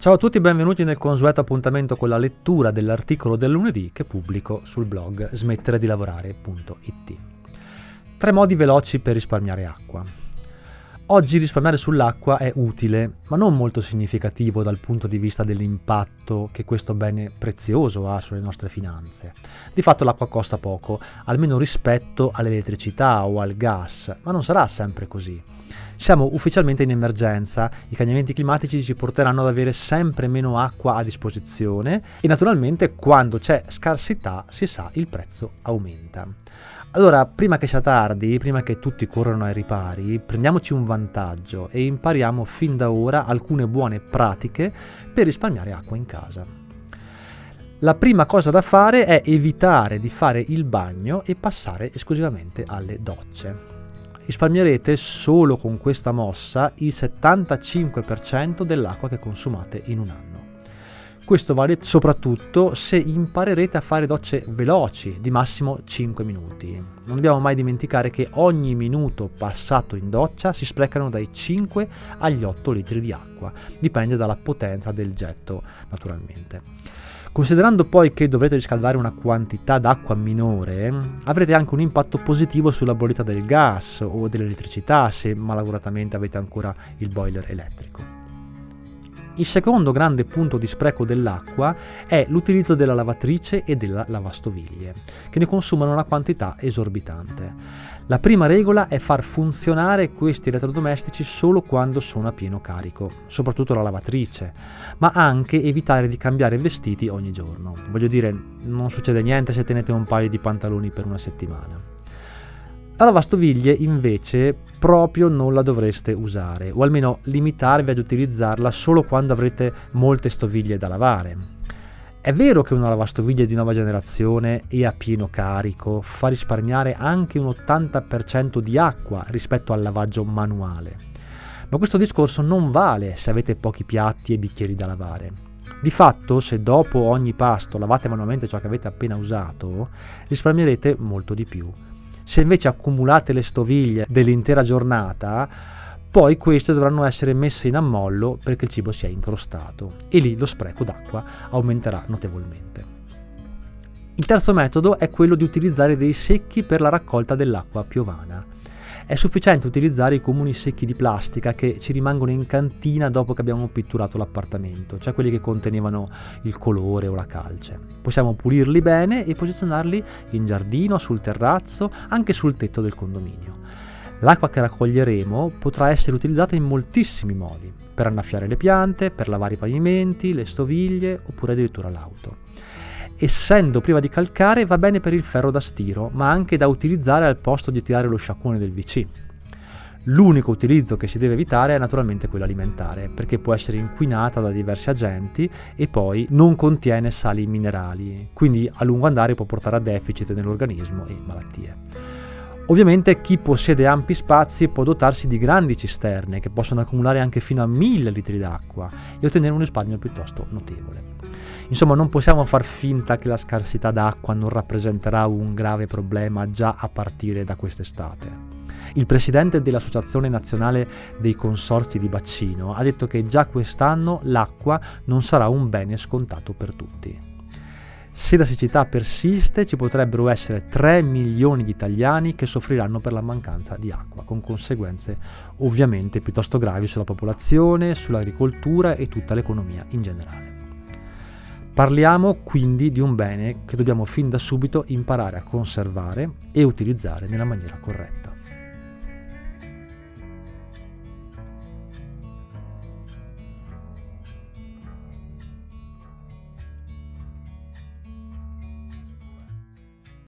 Ciao a tutti e benvenuti nel consueto appuntamento con la lettura dell'articolo del lunedì che pubblico sul blog smettere di lavorare.it. Tre modi veloci per risparmiare acqua. Oggi risparmiare sull'acqua è utile, ma non molto significativo dal punto di vista dell'impatto che questo bene prezioso ha sulle nostre finanze. Di fatto l'acqua costa poco, almeno rispetto all'elettricità o al gas, ma non sarà sempre così. Siamo ufficialmente in emergenza, i cambiamenti climatici ci porteranno ad avere sempre meno acqua a disposizione e naturalmente quando c'è scarsità si sa il prezzo aumenta. Allora, prima che sia tardi, prima che tutti corrano ai ripari, prendiamoci un vantaggio e impariamo fin da ora alcune buone pratiche per risparmiare acqua in casa. La prima cosa da fare è evitare di fare il bagno e passare esclusivamente alle docce risparmierete solo con questa mossa il 75% dell'acqua che consumate in un anno. Questo vale soprattutto se imparerete a fare docce veloci, di massimo 5 minuti. Non dobbiamo mai dimenticare che ogni minuto passato in doccia si sprecano dai 5 agli 8 litri di acqua, dipende dalla potenza del getto naturalmente. Considerando poi che dovrete riscaldare una quantità d'acqua minore, avrete anche un impatto positivo sulla bolletta del gas o dell'elettricità se malauguratamente avete ancora il boiler elettrico. Il secondo grande punto di spreco dell'acqua è l'utilizzo della lavatrice e della lavastoviglie, che ne consumano una quantità esorbitante. La prima regola è far funzionare questi elettrodomestici solo quando sono a pieno carico, soprattutto la lavatrice, ma anche evitare di cambiare vestiti ogni giorno. Voglio dire, non succede niente se tenete un paio di pantaloni per una settimana. La lavastoviglie invece proprio non la dovreste usare, o almeno limitarvi ad utilizzarla solo quando avrete molte stoviglie da lavare. È vero che una lavastoviglie di nuova generazione e a pieno carico fa risparmiare anche un 80% di acqua rispetto al lavaggio manuale, ma questo discorso non vale se avete pochi piatti e bicchieri da lavare. Di fatto, se dopo ogni pasto lavate manualmente ciò che avete appena usato, risparmierete molto di più. Se invece accumulate le stoviglie dell'intera giornata, poi queste dovranno essere messe in ammollo perché il cibo si è incrostato e lì lo spreco d'acqua aumenterà notevolmente. Il terzo metodo è quello di utilizzare dei secchi per la raccolta dell'acqua piovana. È sufficiente utilizzare i comuni secchi di plastica che ci rimangono in cantina dopo che abbiamo pitturato l'appartamento, cioè quelli che contenevano il colore o la calce. Possiamo pulirli bene e posizionarli in giardino, sul terrazzo, anche sul tetto del condominio. L'acqua che raccoglieremo potrà essere utilizzata in moltissimi modi, per annaffiare le piante, per lavare i pavimenti, le stoviglie oppure addirittura l'auto. Essendo priva di calcare va bene per il ferro da stiro, ma anche da utilizzare al posto di tirare lo sciacquone del VC. L'unico utilizzo che si deve evitare è naturalmente quello alimentare, perché può essere inquinata da diversi agenti e poi non contiene sali minerali, quindi a lungo andare può portare a deficit nell'organismo e malattie. Ovviamente chi possiede ampi spazi può dotarsi di grandi cisterne che possono accumulare anche fino a 1000 litri d'acqua e ottenere un risparmio piuttosto notevole. Insomma, non possiamo far finta che la scarsità d'acqua non rappresenterà un grave problema già a partire da quest'estate. Il presidente dell'Associazione Nazionale dei Consorzi di Bacino ha detto che già quest'anno l'acqua non sarà un bene scontato per tutti. Se la siccità persiste ci potrebbero essere 3 milioni di italiani che soffriranno per la mancanza di acqua, con conseguenze ovviamente piuttosto gravi sulla popolazione, sull'agricoltura e tutta l'economia in generale. Parliamo quindi di un bene che dobbiamo fin da subito imparare a conservare e utilizzare nella maniera corretta.